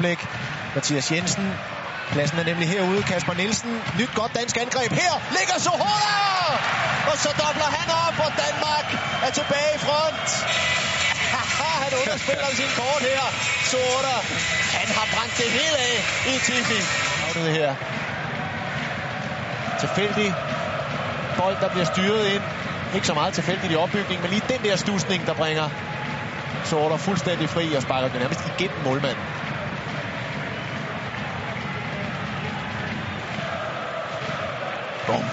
oplæg. Mathias Jensen. Pladsen er nemlig herude. Kasper Nielsen. Nyt godt dansk angreb. Her ligger Sohola! Og så dobler han op, og Danmark er tilbage i front. han underspiller sin kort her. Sohola. Han har brændt det hele af i Tifi. Det her. Tilfældig bold, der bliver styret ind. Ikke så meget tilfældigt i opbygningen, men lige den der stusning, der bringer Sorter fuldstændig fri og sparker den nærmest igennem målmanden. platform.